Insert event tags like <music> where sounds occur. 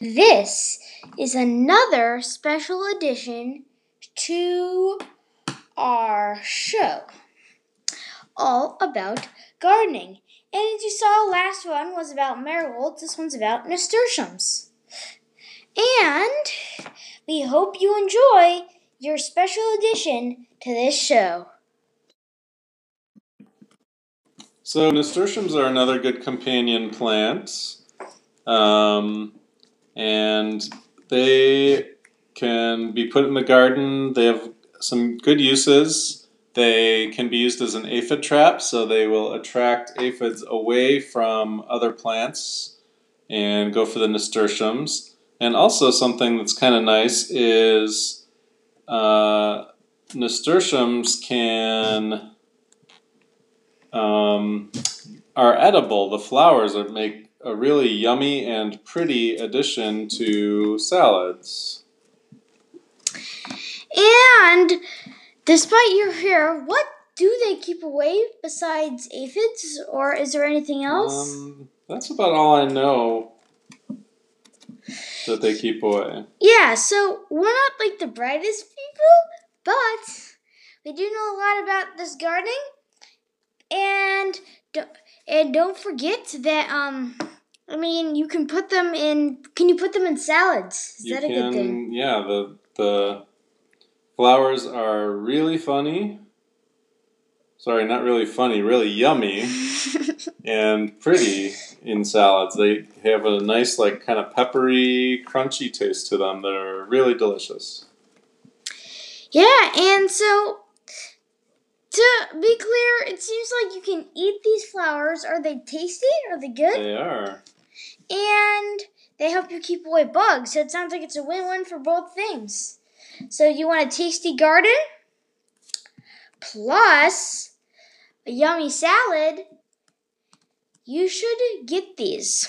This is another special edition to our show, all about gardening. And as you saw, last one was about marigolds. This one's about nasturtiums. And we hope you enjoy your special edition to this show. So nasturtiums are another good companion plant, um, and they can be put in the garden. They have some good uses. They can be used as an aphid trap, so they will attract aphids away from other plants and go for the nasturtiums. And also something that's kind of nice is uh, nasturtiums can um, are edible. The flowers are make a really yummy and pretty addition to salads. And despite your hair, what do they keep away besides aphids, or is there anything else? Um, that's about all I know that they keep away. yeah, so we're not like the brightest people, but we do know a lot about this gardening. And don't, and don't forget that um I mean you can put them in can you put them in salads? Is you that a can, good thing? yeah. The the flowers are really funny. Sorry, not really funny, really yummy <laughs> and pretty in salads. They have a nice, like, kind of peppery, crunchy taste to them. They're really delicious. Yeah, and so to be clear, it seems like you can eat these flowers. Are they tasty? Are they good? They are. And they help you keep away bugs. So it sounds like it's a win-win for both things. So you want a tasty garden plus a yummy salad. You should get these.